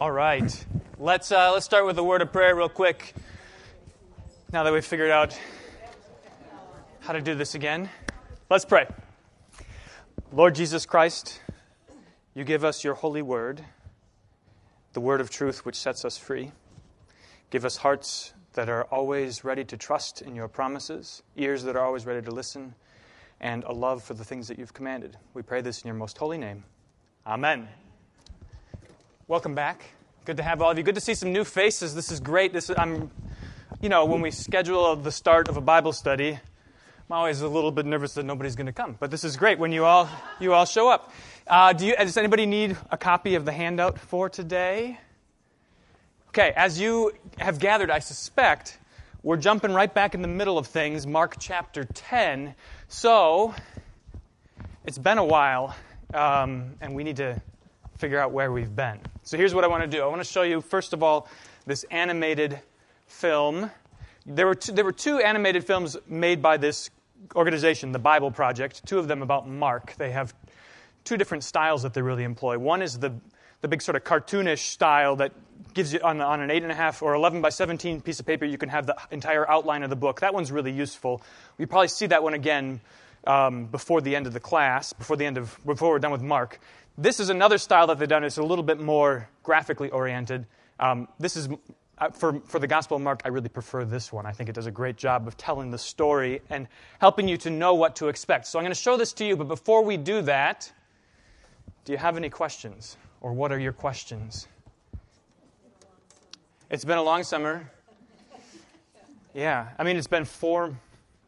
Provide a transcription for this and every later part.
All right. Let's, uh, let's start with a word of prayer real quick. Now that we've figured out how to do this again, let's pray. Lord Jesus Christ, you give us your holy word, the word of truth which sets us free. Give us hearts that are always ready to trust in your promises, ears that are always ready to listen, and a love for the things that you've commanded. We pray this in your most holy name. Amen. Welcome back. Good to have all of you. Good to see some new faces. This is great. This is, I'm, you know, when we schedule the start of a Bible study, I'm always a little bit nervous that nobody's going to come. But this is great when you all you all show up. Uh, do you, does anybody need a copy of the handout for today? Okay, as you have gathered, I suspect we're jumping right back in the middle of things, Mark chapter 10. So, it's been a while, um, and we need to figure out where we've been. So here's what I want to do. I want to show you, first of all, this animated film. There were two, there were two animated films made by this organization, the Bible Project, two of them about Mark. They have two different styles that they really employ. One is the, the big sort of cartoonish style that gives you, on, on an 8.5 or 11 by 17 piece of paper, you can have the entire outline of the book. That one's really useful. We probably see that one again um, before the end of the class, before the end of before we're done with Mark. This is another style that they've done. It's a little bit more graphically oriented. Um, this is uh, for for the Gospel of Mark. I really prefer this one. I think it does a great job of telling the story and helping you to know what to expect. So I'm going to show this to you. But before we do that, do you have any questions, or what are your questions? It's been a long summer. Yeah, I mean it's been four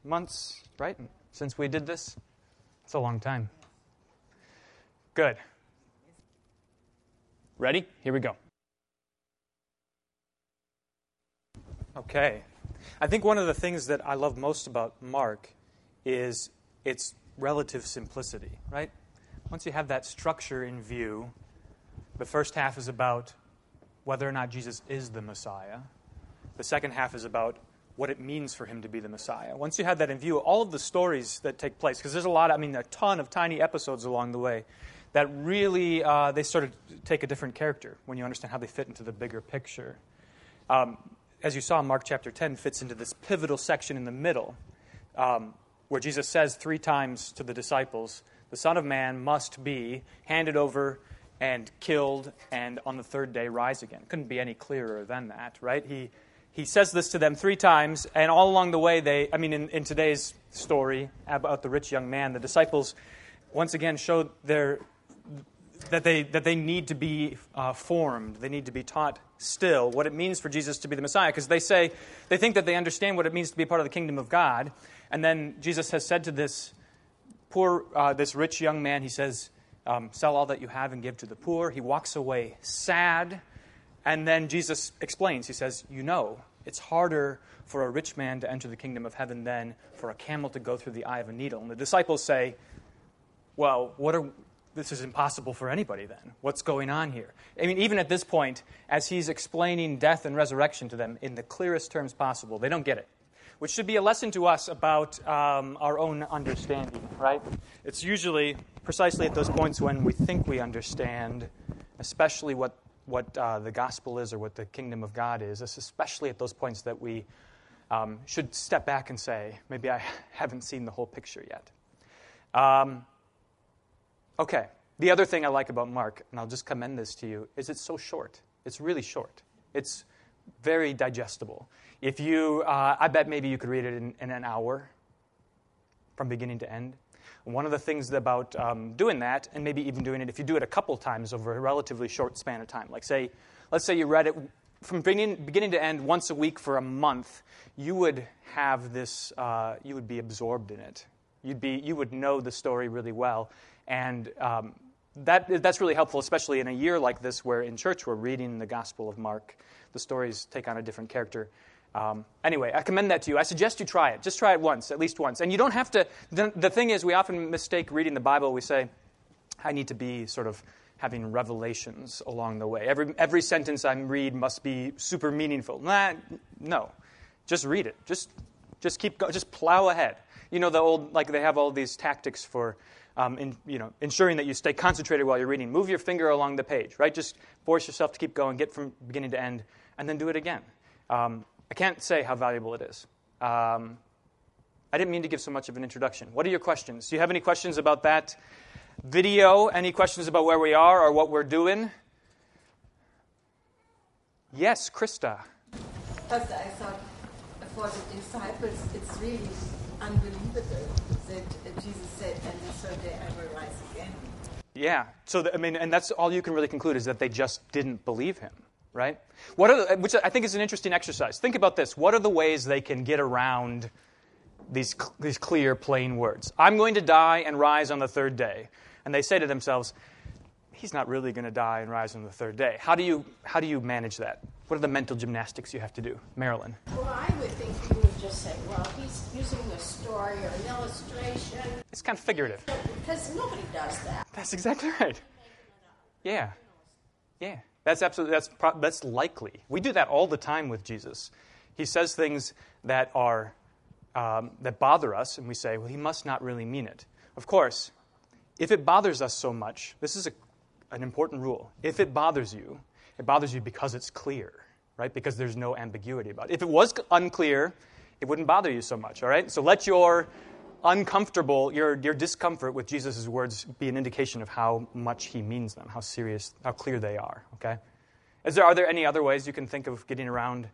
months, right, since we did this. It's a long time. Good. Ready? Here we go. Okay. I think one of the things that I love most about Mark is its relative simplicity, right? Once you have that structure in view, the first half is about whether or not Jesus is the Messiah. The second half is about what it means for him to be the Messiah. Once you have that in view, all of the stories that take place, because there's a lot, I mean, a ton of tiny episodes along the way, that really uh, they sort of take a different character when you understand how they fit into the bigger picture. Um, as you saw, Mark chapter 10 fits into this pivotal section in the middle um, where Jesus says three times to the disciples, The Son of Man must be handed over and killed and on the third day rise again. Couldn't be any clearer than that, right? He, he says this to them three times, and all along the way, they, I mean, in, in today's story about the rich young man, the disciples once again show their that they, that they need to be uh, formed. They need to be taught still what it means for Jesus to be the Messiah. Because they say, they think that they understand what it means to be part of the kingdom of God. And then Jesus has said to this poor, uh, this rich young man, he says, um, Sell all that you have and give to the poor. He walks away sad. And then Jesus explains, he says, You know, it's harder for a rich man to enter the kingdom of heaven than for a camel to go through the eye of a needle. And the disciples say, Well, what are this is impossible for anybody then. What's going on here? I mean, even at this point, as he's explaining death and resurrection to them in the clearest terms possible, they don't get it. Which should be a lesson to us about um, our own understanding, right? It's usually precisely at those points when we think we understand, especially what, what uh, the gospel is or what the kingdom of God is, it's especially at those points that we um, should step back and say, maybe I haven't seen the whole picture yet. Um, Okay, the other thing I like about Mark, and I'll just commend this to you, is it's so short. It's really short. It's very digestible. If you, uh, I bet maybe you could read it in, in, an hour from beginning to end. One of the things about um, doing that, and maybe even doing it if you do it a couple times over a relatively short span of time, like say, let's say you read it from beginning, beginning to end once a week for a month, you would have this, uh, you would be absorbed in it. You'd be, you would know the story really well. And um, that, that's really helpful, especially in a year like this where in church we're reading the Gospel of Mark. The stories take on a different character. Um, anyway, I commend that to you. I suggest you try it. Just try it once, at least once. And you don't have to. The, the thing is, we often mistake reading the Bible. We say, I need to be sort of having revelations along the way. Every, every sentence I read must be super meaningful. Nah, no. Just read it. Just, just keep going. Just plow ahead. You know, the old, like they have all these tactics for um, in, you know, ensuring that you stay concentrated while you're reading. Move your finger along the page, right? Just force yourself to keep going, get from beginning to end, and then do it again. Um, I can't say how valuable it is. Um, I didn't mean to give so much of an introduction. What are your questions? Do you have any questions about that video? Any questions about where we are or what we're doing? Yes, Krista. Pastor, I thought for the disciples, it's really unbelievable that Jesus said, and the third day I will rise again. Yeah. So, the, I mean, and that's all you can really conclude is that they just didn't believe him, right? What are the, which I think is an interesting exercise. Think about this. What are the ways they can get around these, these clear, plain words? I'm going to die and rise on the third day. And they say to themselves, he's not really going to die and rise on the third day. How do you, how do you manage that? What are the mental gymnastics you have to do? Marilyn. Well, I would think you would just say, well, he's using a story or an illustration. It's kind of figurative. Because nobody does that. That's exactly right. Yeah. Yeah. That's absolutely that's that's likely. We do that all the time with Jesus. He says things that are um, that bother us, and we say, "Well, he must not really mean it." Of course, if it bothers us so much, this is a, an important rule. If it bothers you, it bothers you because it's clear, right? Because there's no ambiguity about it. If it was unclear, it wouldn't bother you so much. All right. So let your uncomfortable, your, your discomfort with Jesus' words be an indication of how much he means them, how serious, how clear they are, okay? Is there, are there any other ways you can think of getting around,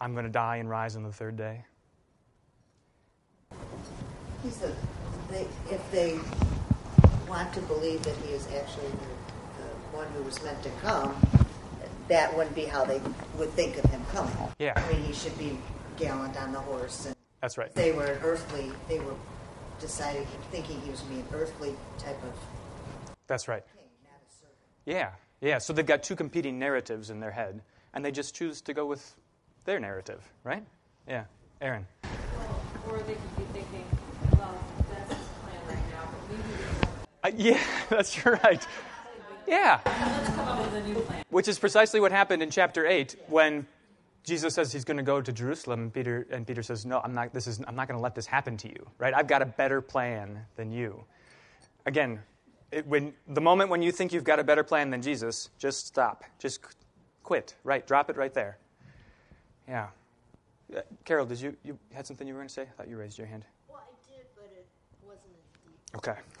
I'm going to die and rise on the third day? He said, they, if they want to believe that he is actually the, the one who was meant to come, that wouldn't be how they would think of him coming. Yeah. I mean, he should be gallant on the horse. And That's right. they were an earthly, they were deciding, thinking he was going to be an earthly type of That's right. king, not a servant. Yeah, yeah. So they've got two competing narratives in their head, and they just choose to go with their narrative, right? Yeah. Aaron. Well, or they could be thinking, well, that's his plan right now, but maybe Uh, yeah, that's right. Yeah. let's come up with a new plan. Which is precisely what happened in chapter 8 when Jesus says he's going to go to Jerusalem and Peter and Peter says, "No, I'm not this is I'm not going to let this happen to you." Right? I've got a better plan than you. Again, it, when the moment when you think you've got a better plan than Jesus, just stop. Just qu- quit. Right? Drop it right there. Yeah. Uh, Carol, did you you had something you were going to say? I thought you raised your hand. Well, I did, but it wasn't as deep. Okay.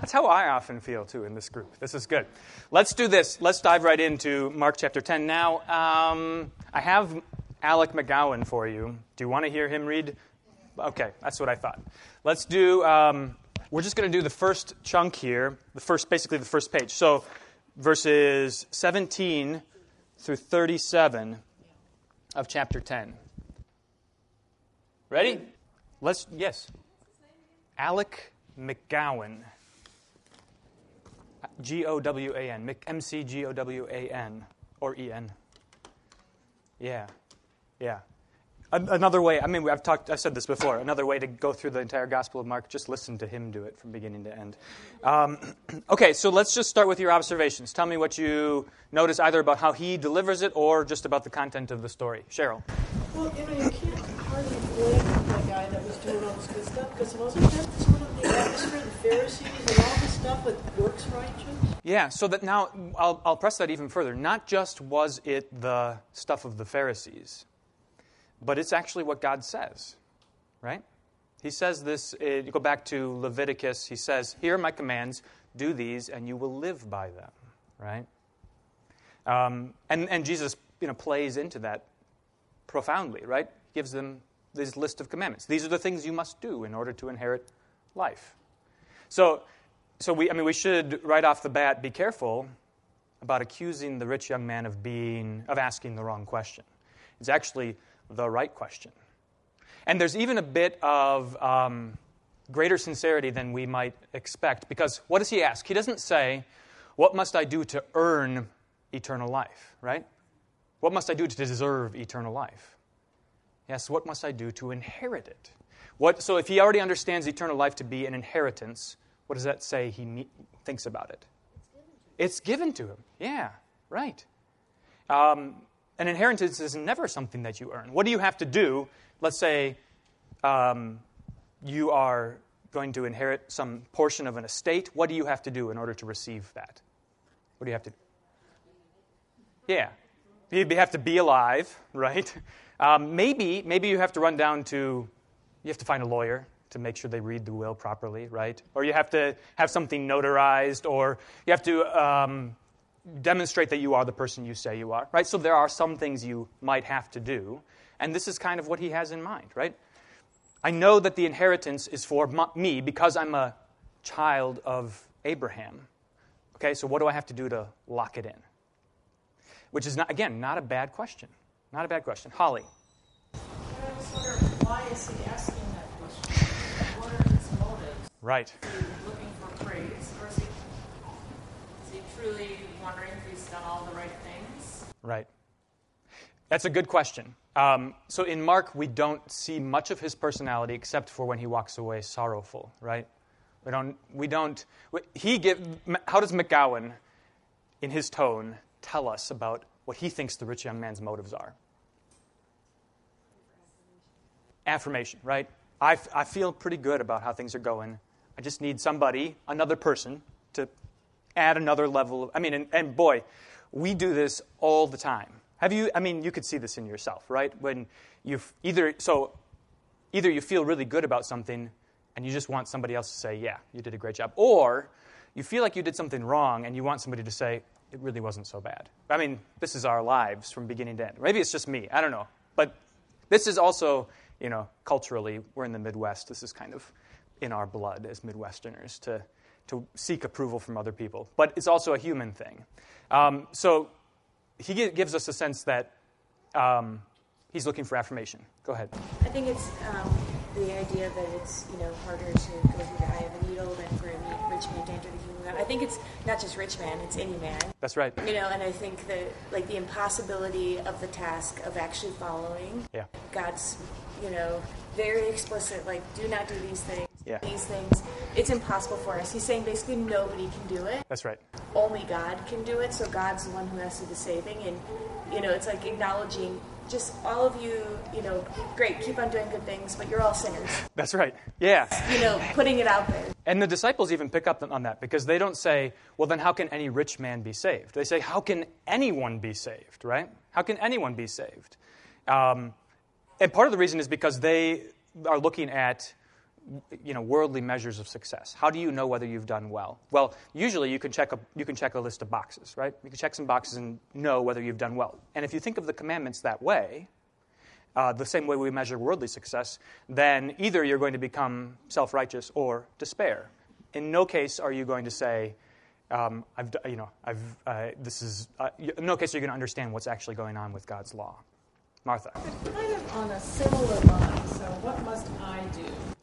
That's how I often feel, too, in this group. This is good. Let's do this. Let's dive right into Mark chapter 10. Now, um, I have Alec McGowan for you. Do you want to hear him read? Okay, that's what I thought. Let's do, um, we're just going to do the first chunk here, the first, basically the first page. So, verses 17 through 37 of chapter 10. Ready? Let's, yes. Alec McGowan. G O W A N. M C G O W A N. Or E N. Yeah. Yeah. Another way, I mean, I've talked, I've said this before. Another way to go through the entire Gospel of Mark, just listen to him do it from beginning to end. Um, okay, so let's just start with your observations. Tell me what you notice either about how he delivers it or just about the content of the story. Cheryl. Well, you know, you can't hardly blame the guy that was doing all this good stuff because he wasn't that sort of the atmosphere of the Pharisees and all stuff with works righteous? Yeah, so that now I'll, I'll press that even further. Not just was it the stuff of the Pharisees, but it's actually what God says, right? He says this, uh, you go back to Leviticus, he says, Here are my commands, do these, and you will live by them, right? Um, and, and Jesus you know, plays into that profoundly, right? He Gives them this list of commandments. These are the things you must do in order to inherit life. So, so we, I mean, we should right off the bat be careful about accusing the rich young man of being of asking the wrong question. It's actually the right question, and there's even a bit of um, greater sincerity than we might expect because what does he ask? He doesn't say, "What must I do to earn eternal life?" Right? What must I do to deserve eternal life? Yes, what must I do to inherit it? What, so, if he already understands eternal life to be an inheritance, what does that say he ne- thinks about it? It's given to him. Yeah, right. Um, an inheritance is never something that you earn. What do you have to do? Let's say um, you are going to inherit some portion of an estate, what do you have to do in order to receive that? What do you have to do? Yeah. You have to be alive, right? Um, maybe, maybe you have to run down to, you have to find a lawyer to make sure they read the will properly, right? Or you have to have something notarized, or you have to um, demonstrate that you are the person you say you are, right? So there are some things you might have to do, and this is kind of what he has in mind, right? I know that the inheritance is for me because I'm a child of Abraham. Okay, so what do I have to do to lock it in? Which is, not, again, not a bad question. Not a bad question. Holly. why is he asking that question? What are his motives? Right. Looking for praise, or is he, is he truly wondering if he's done all the right things? Right. That's a good question. Um, so in Mark, we don't see much of his personality except for when he walks away sorrowful, right? We don't. We don't. He give. How does McGowan, in his tone, tell us about what he thinks the rich young man's motives are? Affirmation, right? I, I feel pretty good about how things are going. I just need somebody, another person, to add another level. Of, I mean, and, and boy, we do this all the time. Have you? I mean, you could see this in yourself, right? When you either so either you feel really good about something and you just want somebody else to say, "Yeah, you did a great job," or you feel like you did something wrong and you want somebody to say, "It really wasn't so bad." I mean, this is our lives from beginning to end. Maybe it's just me. I don't know, but this is also, you know, culturally, we're in the Midwest. This is kind of in our blood as Midwesterners to to seek approval from other people. But it's also a human thing. Um, so he gives us a sense that um, he's looking for affirmation. Go ahead. I think it's um, the idea that it's you know harder to go through the eye of a needle than for a rich man to enter the God. I think it's not just rich man; it's any man. That's right. You know, and I think that like the impossibility of the task of actually following yeah. God's, you know, very explicit like do not do these things. Yeah. These things, it's impossible for us. He's saying basically nobody can do it. That's right. Only God can do it. So God's the one who has to do the saving, and you know, it's like acknowledging just all of you, you know, great, keep on doing good things, but you're all sinners. That's right. Yeah. You know, putting it out there. And the disciples even pick up on that because they don't say, well, then how can any rich man be saved? They say, how can anyone be saved, right? How can anyone be saved? Um, and part of the reason is because they are looking at you know, worldly measures of success. How do you know whether you've done well? Well, usually you can check a, you can check a list of boxes, right? You can check some boxes and know whether you've done well. And if you think of the commandments that way, uh, the same way we measure worldly success, then either you're going to become self righteous or despair. In no case are you going to say, um, I've, you know, I've, uh, this is, uh, in no case are you going to understand what's actually going on with God's law. Martha. Kind of on a similar line. So, what must?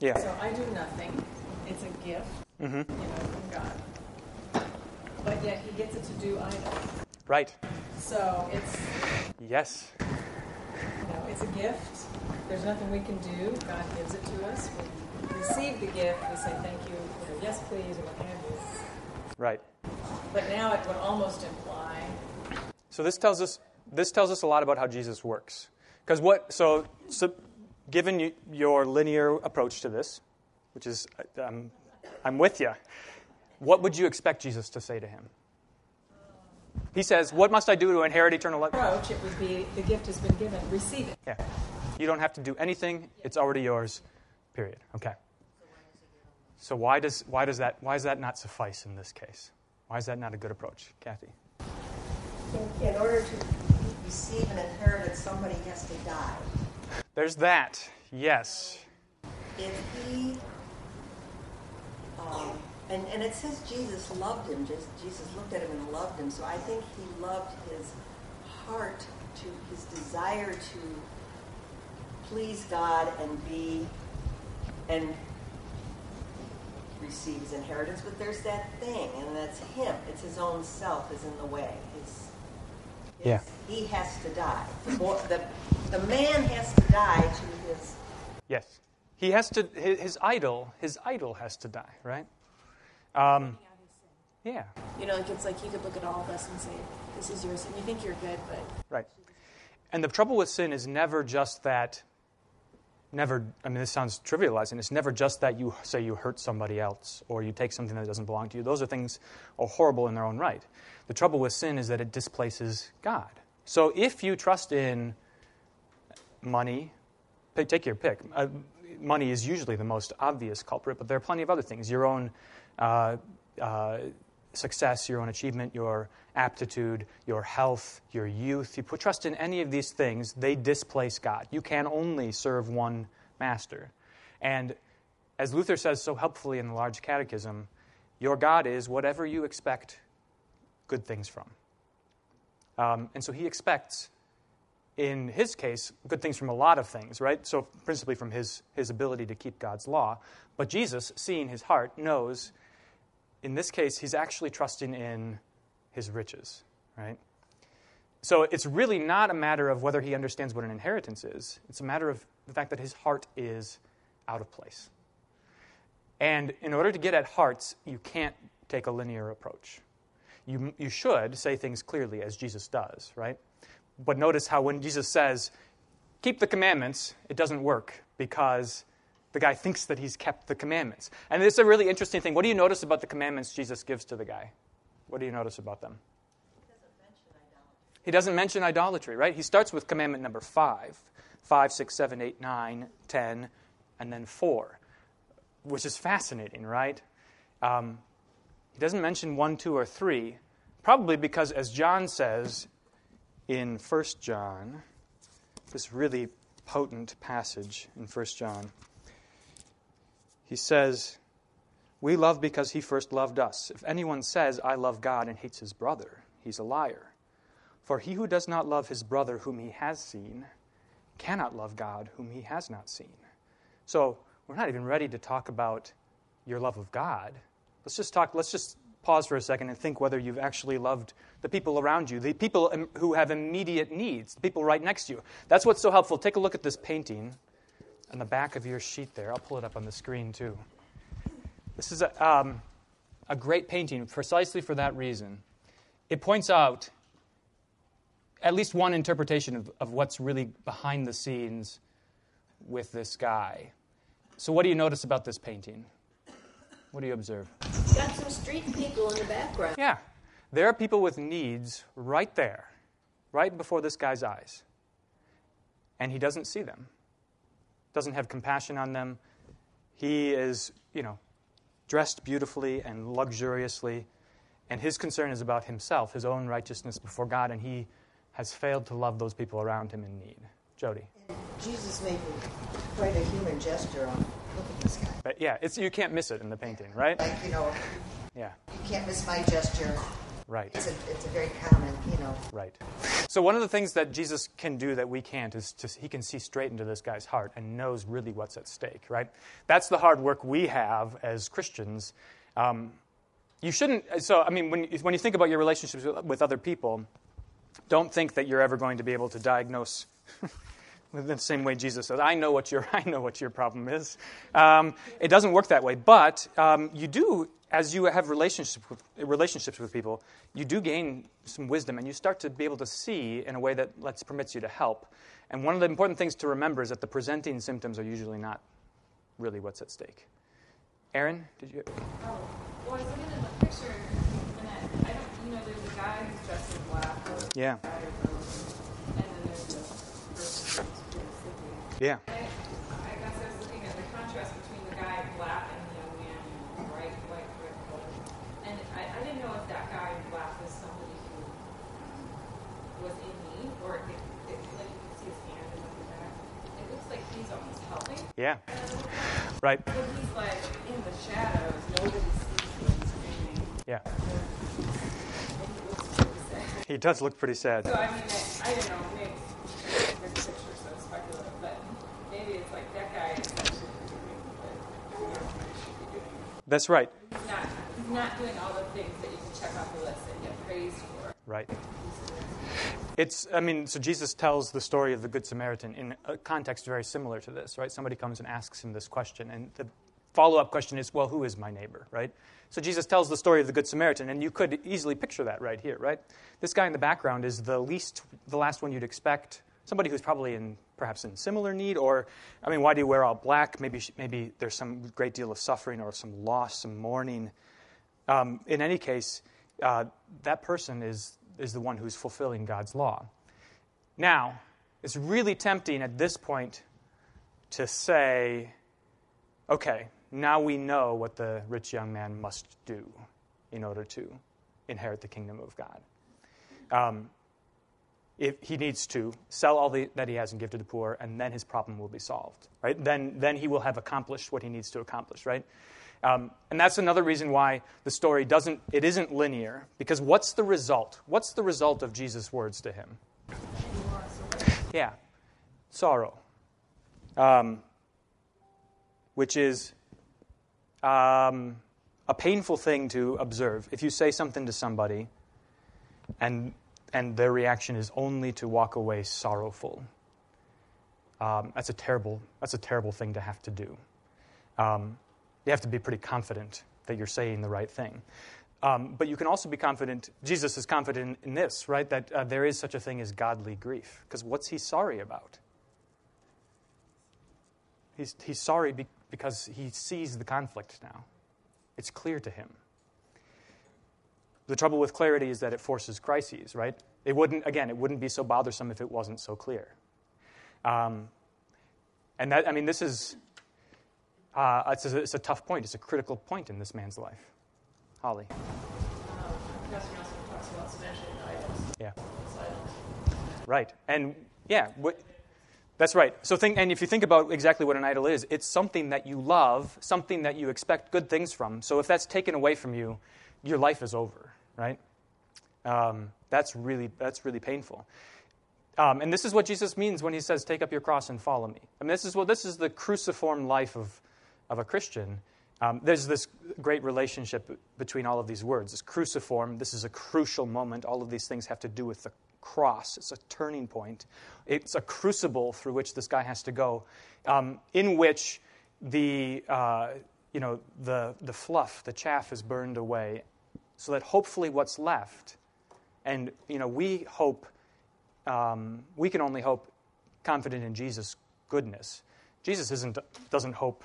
Yeah. So, I do nothing. It's a gift, mm-hmm. you know, from God. But yet, He gets it to do either. Right. So, it's Yes. you know, it's a gift. There's nothing we can do. God gives it to us. We receive the gift. We say thank you, you know, yes, please, or what have you. Right. But now it would almost imply So this tells us this tells us a lot about how Jesus works. Because what so, so given you, your linear approach to this, which is um, I'm with you. What would you expect Jesus to say to him? He says, "What must I do to inherit eternal life?" approach. It would be the gift has been given. Receive it. Yeah. You don't have to do anything. It's already yours. Period. Okay. So why does why does that why does that not suffice in this case? Why is that not a good approach, Kathy? In, in order to receive an inheritance, somebody has to die. There's that. Yes. If he, um, and, and it says Jesus loved him, just Jesus looked at him and loved him. So I think he loved his heart to his desire to please God and be and receive his inheritance. But there's that thing, and that's him. It's his own self is in the way. His, his- Yeah. He has to die. The, boy, the, the man has to die to his Yes. He has to his, his idol, his idol has to die, right? Um, yeah. You know, like it's like he could look at all of us and say, "This is yours," and you think you're good, but Right. And the trouble with sin is never just that never, I mean, this sounds trivializing. It's never just that you say you hurt somebody else or you take something that doesn't belong to you. Those are things are horrible in their own right. The trouble with sin is that it displaces God. So if you trust in money, take your pick. Uh, money is usually the most obvious culprit, but there are plenty of other things. Your own uh, uh, success, your own achievement, your aptitude, your health, your youth. You put trust in any of these things, they displace God. You can only serve one master. And as Luther says so helpfully in the Large Catechism, your God is whatever you expect good things from. Um, and so he expects, in his case, good things from a lot of things, right? So, principally from his, his ability to keep God's law. But Jesus, seeing his heart, knows in this case, he's actually trusting in his riches, right? So it's really not a matter of whether he understands what an inheritance is. It's a matter of the fact that his heart is out of place. And in order to get at hearts, you can't take a linear approach. You, you should say things clearly, as Jesus does, right? But notice how when Jesus says, keep the commandments, it doesn't work because the guy thinks that he's kept the commandments. And it's a really interesting thing. What do you notice about the commandments Jesus gives to the guy? What do you notice about them? He doesn't mention idolatry, right? He starts with commandment number five, five, six, seven, eight, nine, ten, and then 4, which is fascinating, right? Um, he doesn't mention 1, 2, or 3, probably because, as John says in 1 John, this really potent passage in 1 John, he says, We love because he first loved us. If anyone says, I love God and hates his brother, he's a liar. For he who does not love his brother whom he has seen cannot love God whom he has not seen. So we're not even ready to talk about your love of God. Let's just talk, let's just pause for a second and think whether you've actually loved the people around you, the people who have immediate needs, the people right next to you. That's what's so helpful. Take a look at this painting on the back of your sheet there. I'll pull it up on the screen too. This is a, um, a great painting precisely for that reason. It points out at least one interpretation of, of what's really behind the scenes with this guy. So, what do you notice about this painting? What do you observe? It's got some street people in the background. Yeah. There are people with needs right there, right before this guy's eyes. And he doesn't see them, doesn't have compassion on them. He is, you know, dressed beautifully and luxuriously, and his concern is about himself, his own righteousness before God, and he has failed to love those people around him in need. Jody. Jesus made quite a human gesture on look at this guy. But yeah, it's, you can't miss it in the painting, right? Like, you know, Yeah, you can't miss my gesture. Right, It's a, it's a very common, you know. right. So one of the things that Jesus can do that we can't is to, he can see straight into this guy's heart and knows really what's at stake, right? That's the hard work we have as Christians. Um, you shouldn't, so I mean, when, you- when you think about your relationships with, with other people, don't think that you're ever going to be able to diagnose in the same way Jesus says, I know what your, I know what your problem is. Um, it doesn't work that way. But um, you do, as you have relationships with, relationships with people, you do gain some wisdom and you start to be able to see in a way that lets, permits you to help. And one of the important things to remember is that the presenting symptoms are usually not really what's at stake. Aaron, did you? Oh, well, I was looking at the picture, and I, I don't, you know, there's a guy who's dressed in black, Yeah. Yeah. I, I guess I was looking at the contrast between the guy in black and the young man in bright white. And I, I didn't know if that guy in black was somebody who was in need, or if, if like you could see his hand in the back. It looks like he's almost helping. Yeah. Right. But he's like in the shadows, nobody sees him screaming. Yeah. And he looks pretty sad. He does look pretty sad. So I mean, I, I don't know, maybe the picture's so speculative, but maybe it's like that guy is actually doing what you know, what he should be doing. That's right. He's not, he's not doing all the things that you can check off the list and get praised for. Right. It's, I mean, so Jesus tells the story of the Good Samaritan in a context very similar to this, right? Somebody comes and asks him this question, and the follow up question is, well, who is my neighbor, right? So Jesus tells the story of the Good Samaritan, and you could easily picture that right here, right? This guy in the background is the least, the last one you'd expect somebody who's probably in perhaps in similar need, or I mean, why do you wear all black? Maybe maybe there's some great deal of suffering or some loss, some mourning. Um, in any case, uh, that person is is the one who's fulfilling God's law. Now, it's really tempting at this point to say, okay, now we know what the rich young man must do in order to inherit the kingdom of God. Um, if he needs to sell all the, that he has and give to the poor, and then his problem will be solved, right? Then, then he will have accomplished what he needs to accomplish, right? Um, and that's another reason why the story doesn't, it isn't linear, because what's the result? What's the result of Jesus' words to him? Yeah, sorrow, um, which is um, a painful thing to observe. If you say something to somebody and and their reaction is only to walk away sorrowful. Um, that's a terrible. That's a terrible thing to have to do. Um, you have to be pretty confident that you're saying the right thing. Um, but you can also be confident. Jesus is confident in, in this, right? That uh, there is such a thing as godly grief. Because what's he sorry about? He's, he's sorry be, because he sees the conflict now. It's clear to him. The trouble with clarity is that it forces crises, right? It wouldn't, again, it wouldn't be so bothersome if it wasn't so clear. Um, and that, I mean, this is, uh, it's, a, it's a tough point. It's a critical point in this man's life. Holly. Yeah. Right. And yeah, what, that's right. So think, and if you think about exactly what an idol is, it's something that you love, something that you expect good things from. So if that's taken away from you, your life is over, right? Um, that's really that's really painful. Um, and this is what Jesus means when he says, "Take up your cross and follow me." I mean, this is what this is the cruciform life of of a Christian. Um, there's this great relationship between all of these words. This cruciform. This is a crucial moment. All of these things have to do with the cross. It's a turning point. It's a crucible through which this guy has to go, um, in which the uh, you know the the fluff, the chaff, is burned away, so that hopefully what's left, and you know we hope, um, we can only hope, confident in Jesus' goodness. Jesus isn't doesn't hope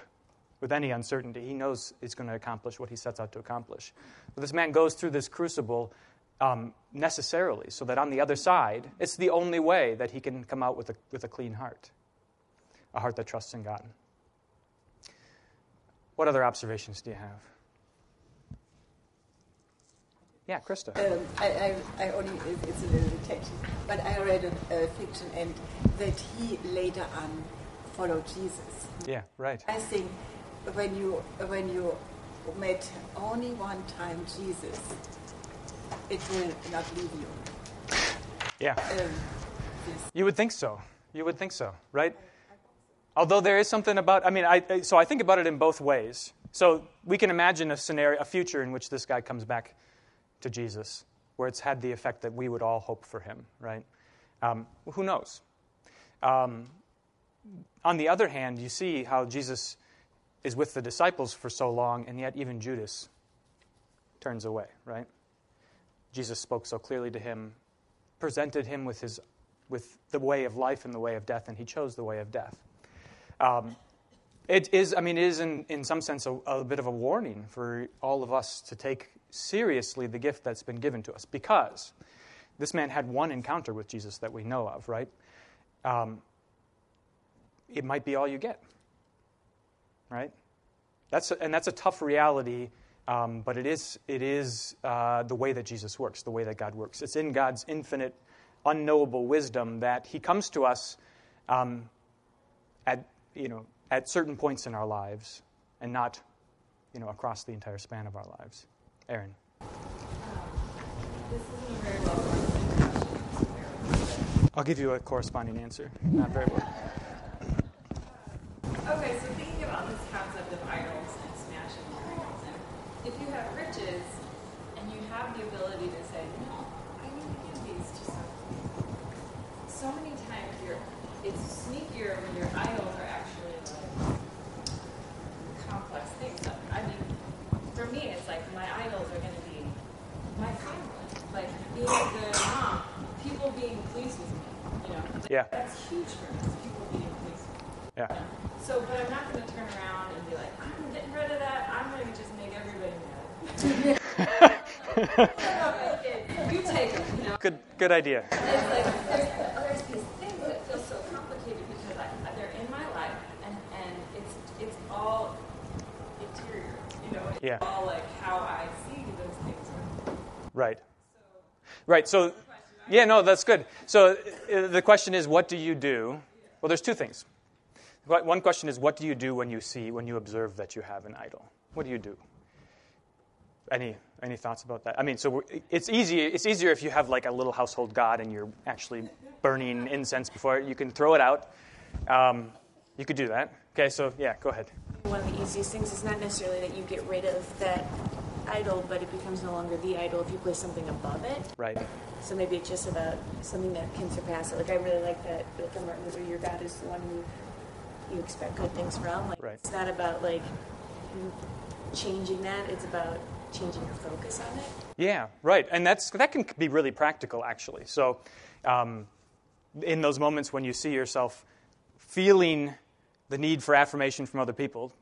with any uncertainty. He knows he's going to accomplish what he sets out to accomplish. But this man goes through this crucible um, necessarily, so that on the other side, it's the only way that he can come out with a, with a clean heart, a heart that trusts in God. What other observations do you have? Yeah, Krista. Um, I, I, I only, it's a little detection, but I read a, a fiction and that he later on followed Jesus. Yeah, right. I think when you, when you met only one time Jesus, it will not leave you. Yeah. Um, this. You would think so. You would think so, right? Although there is something about, I mean, I, so I think about it in both ways. So we can imagine a scenario, a future in which this guy comes back to Jesus, where it's had the effect that we would all hope for him, right? Um, who knows? Um, on the other hand, you see how Jesus is with the disciples for so long, and yet even Judas turns away, right? Jesus spoke so clearly to him, presented him with, his, with the way of life and the way of death, and he chose the way of death. Um, it is, I mean, it is in, in some sense a, a bit of a warning for all of us to take seriously the gift that's been given to us because this man had one encounter with Jesus that we know of, right? Um, it might be all you get, right? That's a, and that's a tough reality, um, but it is, it is uh, the way that Jesus works, the way that God works. It's in God's infinite, unknowable wisdom that He comes to us um, at, you know, at certain points in our lives and not you know, across the entire span of our lives. Aaron. I'll give you a corresponding answer. Not very well. Okay, so thinking about this concept of idols and smashing idols, and if you have riches and you have the ability to say, no, I need to give these to someone. So many times you're, it's sneakier when your idols are actually like complex things. So, I mean, for me, it's like my idols are going to be my family, like being a good mom, people being pleased with me, You know, like, Yeah. that's huge for. People things. Yeah. So, but I'm not going to turn around and be like, I'm getting rid of that. I'm going to just make everybody mad. you take it. You know. Good, good idea. It's like there's, there's these things that feel so complicated because I, they're in my life and, and it's it's all interior, you know, it's Yeah. all like how I see those things. Right. Right. So, yeah, no, that's good. So uh, the question is, what do you do? Well, there's two things. One question is, what do you do when you see, when you observe that you have an idol? What do you do? Any any thoughts about that? I mean, so it's easy. It's easier if you have like a little household god and you're actually burning incense before it. You can throw it out. Um, you could do that. Okay. So yeah, go ahead. One of the easiest things is not necessarily that you get rid of that idol, but it becomes no longer the idol if you place something above it. Right. So maybe it's just about something that can surpass it. Like I really like that from Martin Luther, your God is the one who you expect good things from. Like Right. it's not about like changing that, it's about changing your focus on it. Yeah, right. And that's that can be really practical, actually. So, um, in those moments when you see yourself feeling the need for affirmation from other people,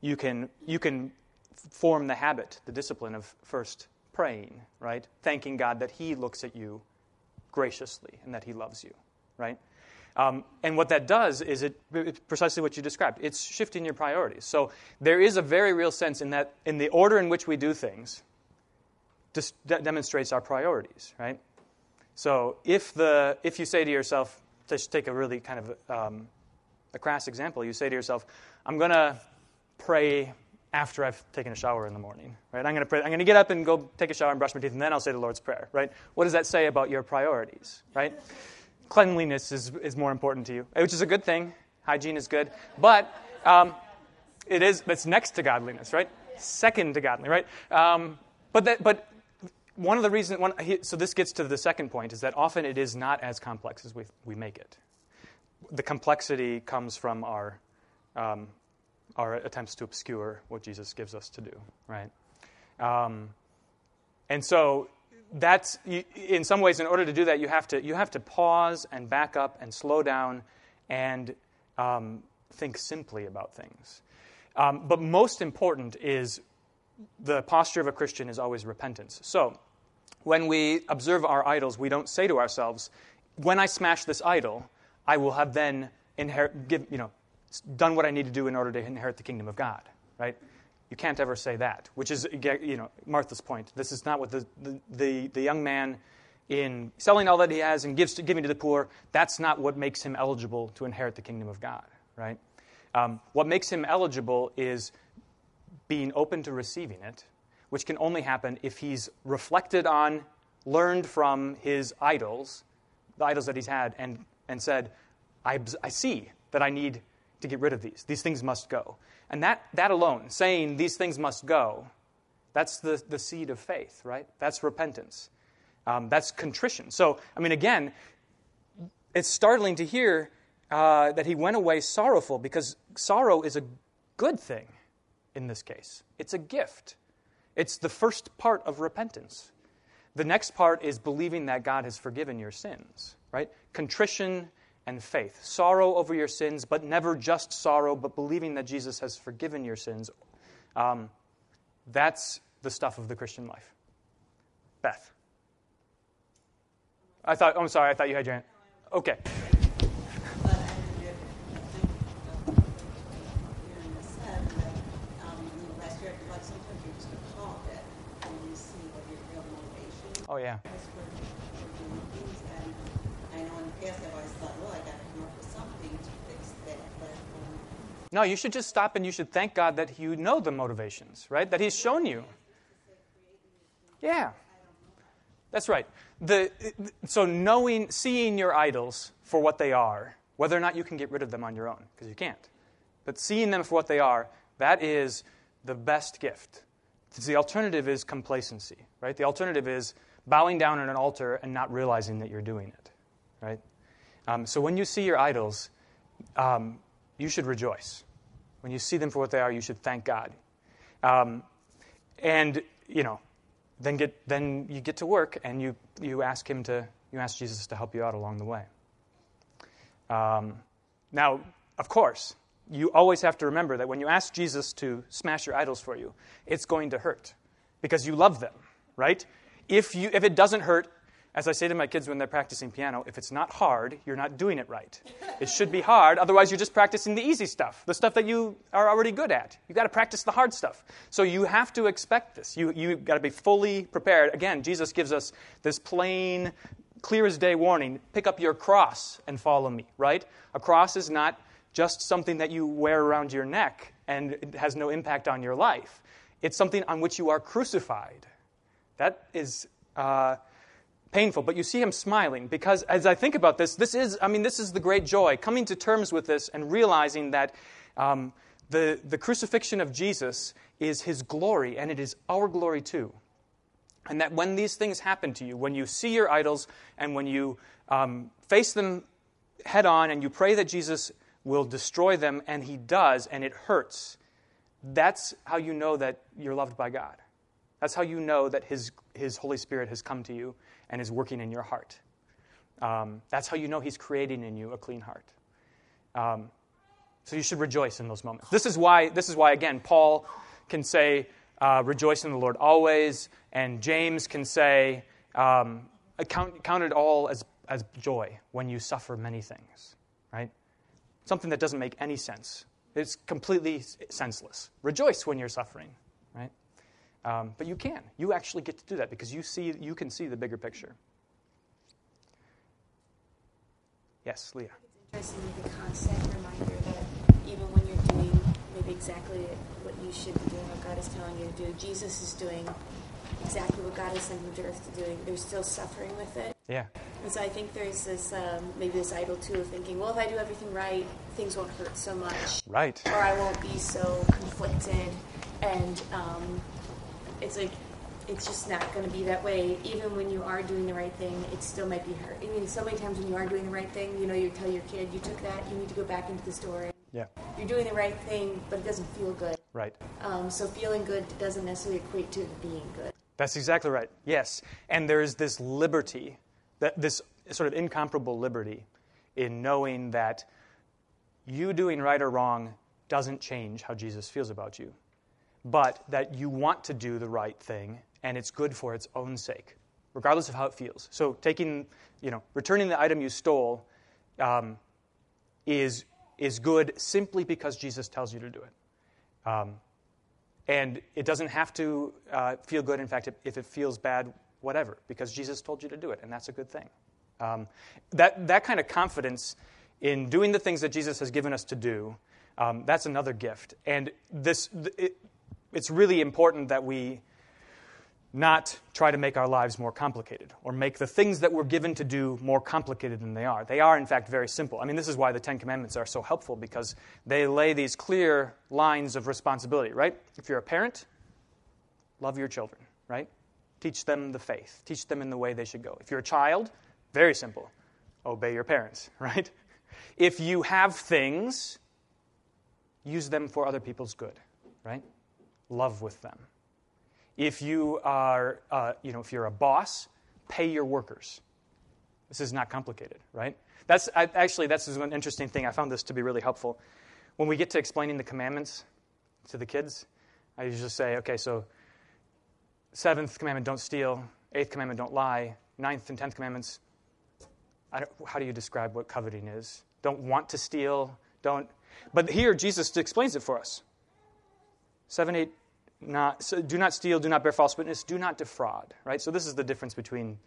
you can you can form the habit, the discipline of first praying, right? Thanking God that He looks at you graciously and that He loves you, right? Um, and what that does is it precisely what you described. It's shifting your priorities. So there is a very real sense in that in the order in which we do things dis- de- demonstrates our priorities, right? So if the if you say to yourself, just take a really kind of um, a crass example, you say to yourself, "I'm going to pray after I've taken a shower in the morning, right? I'm going to pray. I'm going to get up and go take a shower and brush my teeth, and then I'll say the Lord's prayer, right? What does that say about your priorities, right? Cleanliness is is more important to you, which is a good thing. Hygiene is good, but um, it is it's next to godliness, right? Second to godliness, right? Um, but that but one of the reasons, one, so this gets to the second point, is that often it is not as complex as we, we make it. The complexity comes from our, um, our attempts to obscure what Jesus gives us to do, right? Um, and so that's, in some ways, in order to do that, you have to, you have to pause and back up and slow down and um, think simply about things. Um, but most important is the posture of a Christian is always repentance. So, when we observe our idols, we don't say to ourselves, "When I smash this idol, I will have then inherit, give, you know, done what I need to do in order to inherit the kingdom of God." Right? You can't ever say that, which is, you know, Martha's point. This is not what the, the, the, the young man in selling all that he has and gives to, giving to the poor, that's not what makes him eligible to inherit the kingdom of God, right? Um, what makes him eligible is being open to receiving it, which can only happen if he's reflected on, learned from his idols, the idols that he's had, and, and said, I, I see that I need to get rid of these. These things must go. And that, that alone, saying these things must go, that's the, the seed of faith, right? That's repentance. Um, that's contrition. So, I mean, again, it's startling to hear uh, that he went away sorrowful because sorrow is a good thing in this case. It's a gift. It's the first part of repentance. The next part is believing that God has forgiven your sins, right? Contrition and faith. Sorrow over your sins, but never just sorrow, but believing that Jesus has forgiven your sins. Um, that's the stuff of the Christian life. Beth. I thought, oh, I'm sorry, I thought you had your hand. Okay. But I did think hearing this said that in the last year, like sometimes you just call it when you see what your real motivation Oh, yeah. is for, for doing things. And I know in the past I've always thought, well, I got to come up with something to fix that. But um, No, you should just stop and you should thank God that you know the motivations, right? That He's shown you. Yeah. That's right. The, so knowing, seeing your idols for what they are, whether or not you can get rid of them on your own, because you can't, but seeing them for what they are, that is the best gift. The alternative is complacency, right? The alternative is bowing down at an altar and not realizing that you're doing it, right? Um, so when you see your idols, um, you should rejoice. When you see them for what they are, you should thank God. Um, and, you know, then, get, then you get to work and you, you ask him to, you ask Jesus to help you out along the way. Um, now, of course, you always have to remember that when you ask Jesus to smash your idols for you, it's going to hurt because you love them, right? If, you, if it doesn't hurt, as I say to my kids when they're practicing piano, if it's not hard, you're not doing it right. It should be hard, otherwise, you're just practicing the easy stuff, the stuff that you are already good at. You've got to practice the hard stuff. So you have to expect this. You, you've got to be fully prepared. Again, Jesus gives us this plain, clear as day warning pick up your cross and follow me, right? A cross is not just something that you wear around your neck and it has no impact on your life. It's something on which you are crucified. That is uh, painful, but you see him smiling because as I think about this, this is, I mean, this is the great joy, coming to terms with this and realizing that um, the, the crucifixion of Jesus is his glory and it is our glory too. And that when these things happen to you, when you see your idols and when you um, face them head on and you pray that Jesus will destroy them, and he does, and it hurts, that's how you know that you're loved by God. That's how you know that his, his Holy Spirit has come to you and is working in your heart. Um, that's how you know he's creating in you a clean heart. Um, so you should rejoice in those moments. This is why, this is why again, Paul can say, uh, rejoice in the Lord always, and James can say, um, count, count it all as, as joy when you suffer many things, right? Something that doesn't make any sense. It's completely senseless. Rejoice when you're suffering, right? Um, but you can. You actually get to do that because you see you can see the bigger picture. Yes, Leah. It's interesting the constant reminder that even when you're doing maybe exactly what you should be doing, what God is telling you to do, Jesus is doing exactly what God has sent him to earth to do. There's still suffering with it. Yeah. And so I think there's this um, maybe this idol too of thinking, well, if I do everything right, things won't hurt so much, Right. or I won't be so conflicted. And um, it's like it's just not going to be that way. Even when you are doing the right thing, it still might be hurt. I mean, so many times when you are doing the right thing, you know, you tell your kid, you took that, you need to go back into the store. Yeah. You're doing the right thing, but it doesn't feel good. Right. Um, so feeling good doesn't necessarily equate to being good. That's exactly right. Yes. And there is this liberty, that this sort of incomparable liberty in knowing that you doing right or wrong doesn't change how Jesus feels about you, but that you want to do the right thing and it's good for its own sake, regardless of how it feels. So taking, you know, returning the item you stole um, is, is good simply because Jesus tells you to do it. Um, and it doesn't have to uh, feel good. In fact, if, it feels bad, whatever, because Jesus told you to do it, and that's a good thing. Um, that, that kind of confidence in doing the things that Jesus has given us to do, um, that's another gift. And this, it, it's really important that we not try to make our lives more complicated or make the things that we're given to do more complicated than they are. They are, in fact, very simple. I mean, this is why the Ten Commandments are so helpful because they lay these clear lines of responsibility, right? If you're a parent, love your children, right? Teach them the faith, teach them in the way they should go. If you're a child, very simple obey your parents, right? If you have things, use them for other people's good, right? Love with them. If you are, uh, you know, if you're a boss, pay your workers. This is not complicated, right? That's I, actually that's an interesting thing. I found this to be really helpful. When we get to explaining the commandments to the kids, I usually say, okay, so seventh commandment, don't steal. Eighth commandment, don't lie. Ninth and tenth commandments, how do you describe what coveting is? Don't want to steal. Don't. But here Jesus explains it for us. Seven, eight, not, so do not steal, do not bear false witness, do not defraud, right? So this is the difference between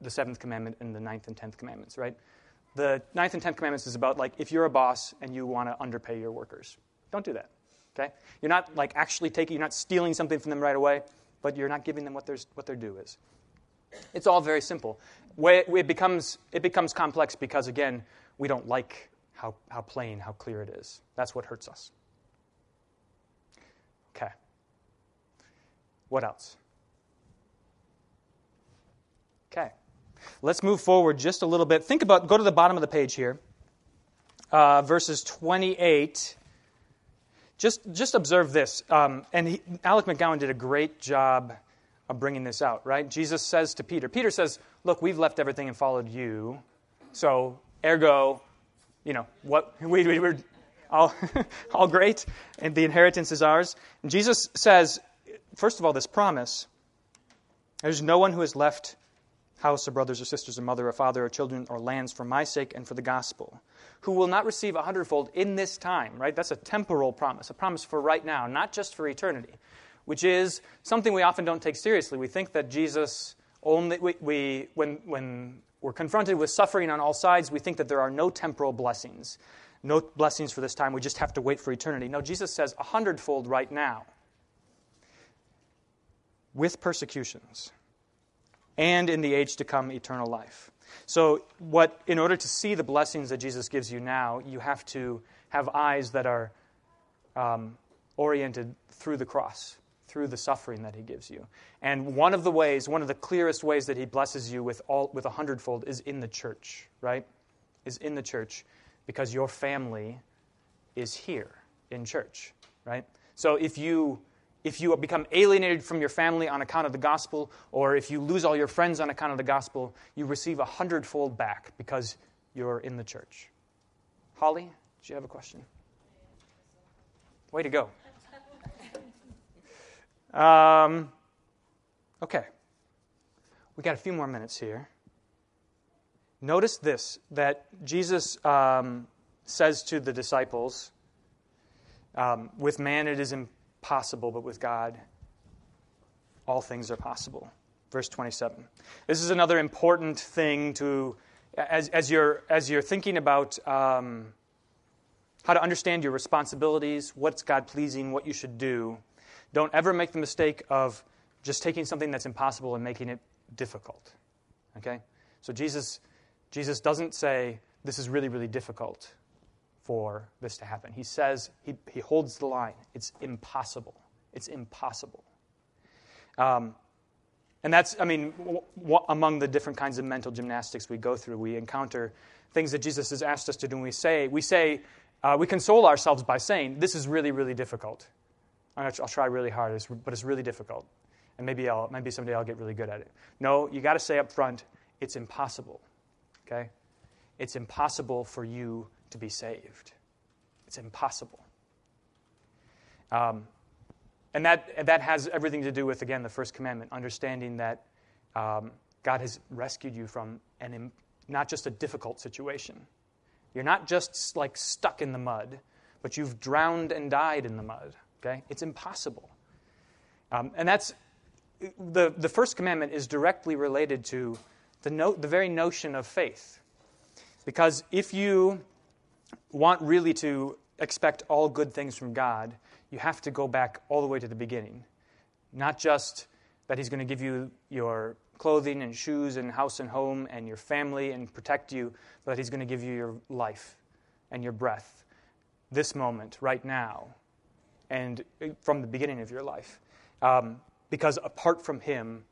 the seventh commandment and the ninth and tenth commandments, right? The ninth and tenth commandments is about like if you're a boss and you want to underpay your workers, don't do that. Okay? You're not like actually taking, you're not stealing something from them right away, but you're not giving them what, what their due is. It's all very simple. It becomes, it becomes complex because, again, we don't like how, how plain, how clear it is. That's what hurts us. Okay. What else? Okay. Let's move forward just a little bit. Think about, go to the bottom of the page here, uh, verses 28. Just, just observe this. Um, and he, Alec McCowen did a great job of bringing this out, right? Jesus says to Peter, Peter says, Look, we've left everything and followed you. So, ergo, you know, what we, we were all, all great, and the inheritance is ours. And Jesus says, first of all, this promise there's no one who has left house or brothers or sisters or mother or father or children or lands for my sake and for the gospel, who will not receive a hundredfold in this time, right? That's a temporal promise, a promise for right now, not just for eternity, which is something we often don't take seriously. We think that Jesus only, we, we when, when we're confronted with suffering on all sides, we think that there are no temporal blessings, no blessings for this time. We just have to wait for eternity. No, Jesus says a hundredfold right now with persecutions and in the age to come eternal life. So, what in order to see the blessings that Jesus gives you now, you have to have eyes that are um, oriented through the cross, through the suffering that He gives you. And one of the ways, one of the clearest ways that He blesses you with all with a hundredfold is in the church, right? Is in the church, because your family is here in church, right? So if you if you become alienated from your family on account of the gospel, or if you lose all your friends on account of the gospel, you receive a hundredfold back because you're in the church. Holly, do you have a question? Way to go. Um, okay. We got a few more minutes here. Notice this that Jesus um, says to the disciples, um, With man it is impossible but with God, all things are possible. Verse 27. This is another important thing to, as, as, you're, as you're thinking about um, how to understand your responsibilities, what's God pleasing, what you should do, don't ever make the mistake of just taking something that's impossible and making it difficult. Okay? So Jesus, Jesus doesn't say, this is really, really difficult for this to happen. He says, he, he holds the line. It's impossible. It's impossible. Um, and that's, I mean, w- w- among the different kinds of mental gymnastics we go through, we encounter things that Jesus has asked us to do. And we say, we say, uh, we console ourselves by saying, this is really, really difficult. I'll try really hard, but it's really difficult. And maybe, I'll, maybe someday I'll get really good at it. No, you got to say up front, it's impossible. Okay? It's impossible for you to be saved. It's impossible. Um, and that, that has everything to do with, again, the first commandment, understanding that um, God has rescued you from an, not just a difficult situation. You're not just like stuck in the mud, but you've drowned and died in the mud. Okay? It's impossible. Um, and that's the, the first commandment is directly related to the, no, the very notion of faith. Because if you want really to expect all good things from God, you have to go back all the way to the beginning. Not just that He's going to give you your clothing and shoes and house and home and your family and protect you, but that He's going to give you your life and your breath this moment, right now, and from the beginning of your life. Um, because apart from Him,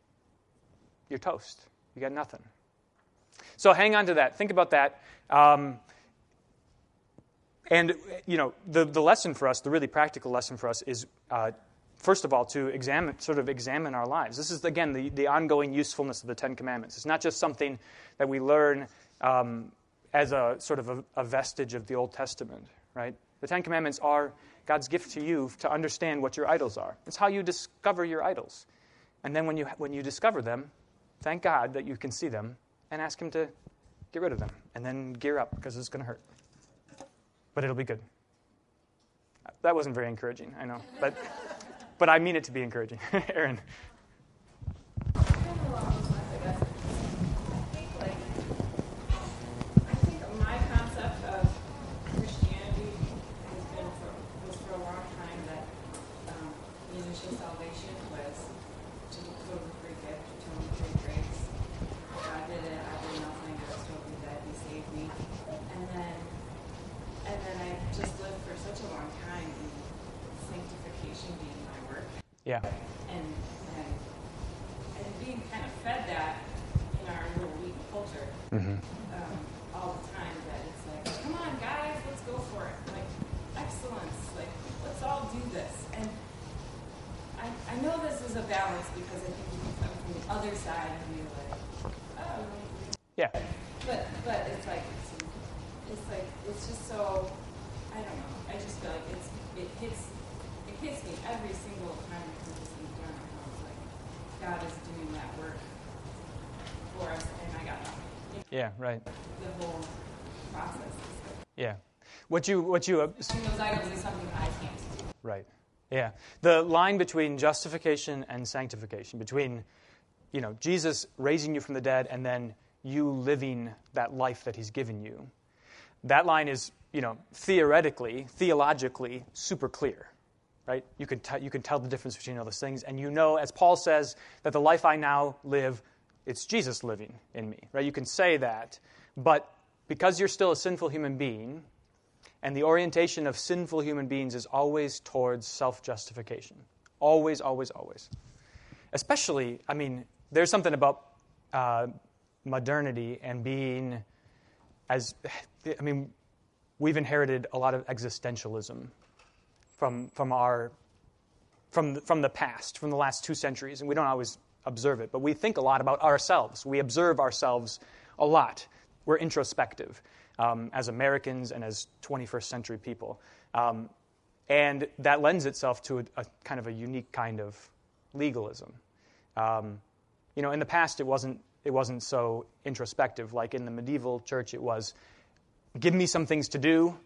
you're toast. You got nothing. So hang on to that. Think about that. Um, and, you know, the, the lesson for us, the really practical lesson for us is, uh, first of all, to examine, sort of examine our lives. This is, again, the, the ongoing usefulness of the Ten Commandments. It's not just something that we learn um, as a sort of a, a vestige of the Old Testament, right? The Ten Commandments are God's gift to you to understand what your idols are. It's how you discover your idols. And then when you, when you discover them, thank God that you can see them and ask Him to get rid of them. And then gear up because it's going to hurt but it'll be good. That wasn't very encouraging, I know, but, but I mean it to be encouraging. Aaron. Yeah. And, and, and being kind of fed that in our little weak culture mm-hmm. um, all the time that it's like, come on, guys, let's go for it. Like, excellence. Like, let's all do this. And I, I know this is a balance because I think you can come from the other side and be like, oh. Yeah. But, but it's like, it's like it's just so I don't know. I just feel like it's it hits it hits me every single time it comes to done. How it's like God is doing that work for us, and I got nothing. You know, Yeah, right. the whole process. Yeah. What you, what you, uh, doing those items is something I can't do. right. Yeah. The line between justification and sanctification, between, you know, Jesus raising you from the dead and then you living that life that he's given you, that line is, you know, theoretically, theologically, super clear, right? You can, t- you can tell the difference between all those things, and you know, as Paul says, that the life I now live, it's Jesus living in me, right? You can say that, but because you're still a sinful human being, and the orientation of sinful human beings is always towards self justification. Always, always, always. Especially, I mean, there's something about uh, modernity and being as, I mean, we've inherited a lot of existentialism from, from our from from the past, from the last two centuries, and we don't always observe it, but we think a lot about ourselves. We observe ourselves a lot. We're introspective um, as Americans and as 21st century people. Um, and that lends itself to a, a, kind of a unique kind of legalism. Um, you know, in the past, it wasn't, it wasn't so introspective. Like in the medieval church, it was give me some things to do,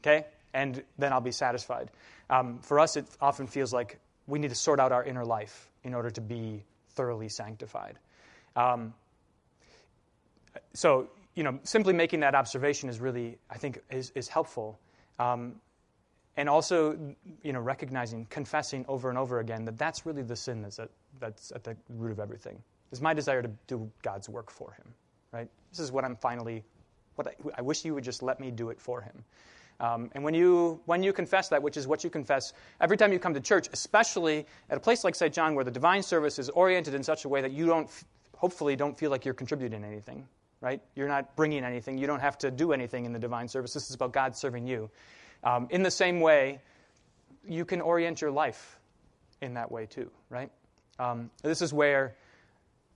okay, and then I'll be satisfied. Um, for us, it often feels like we need to sort out our inner life in order to be thoroughly sanctified. Um, so, you know, simply making that observation is really, I think, is, is helpful. Um, and also, you know, recognizing, confessing over and over again that that's really the sin that's at, that's at the root of everything. Is my desire to do God's work for Him, right? This is what I'm finally, what I, I wish you would just let me do it for Him. Um, and when you, when you confess that, which is what you confess every time you come to church, especially at a place like St. John where the divine service is oriented in such a way that you don't, hopefully, don't feel like you're contributing anything, right? You're not bringing anything. You don't have to do anything in the divine service. This is about God serving you. Um, in the same way, you can orient your life in that way too, right? Um, this is where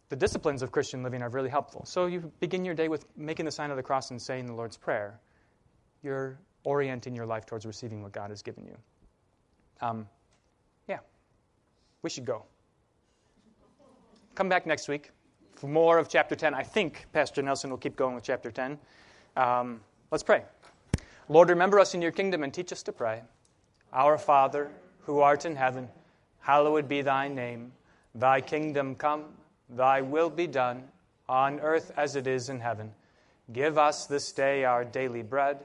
the disciplines of Christian living are really helpful. So you begin your day with making the sign of the cross and saying the Lord's Prayer. You're orienting your life towards receiving what God has given you. Um, yeah, we should go. Come back next week for more of chapter 10. I think Pastor Nelson will keep going with chapter 10. Um, let's pray. Lord, remember us in your kingdom and teach us to pray. Our Father, who art in heaven, hallowed be thy name. Thy kingdom come, thy will be done, on earth as it is in heaven. Give us this day our daily bread,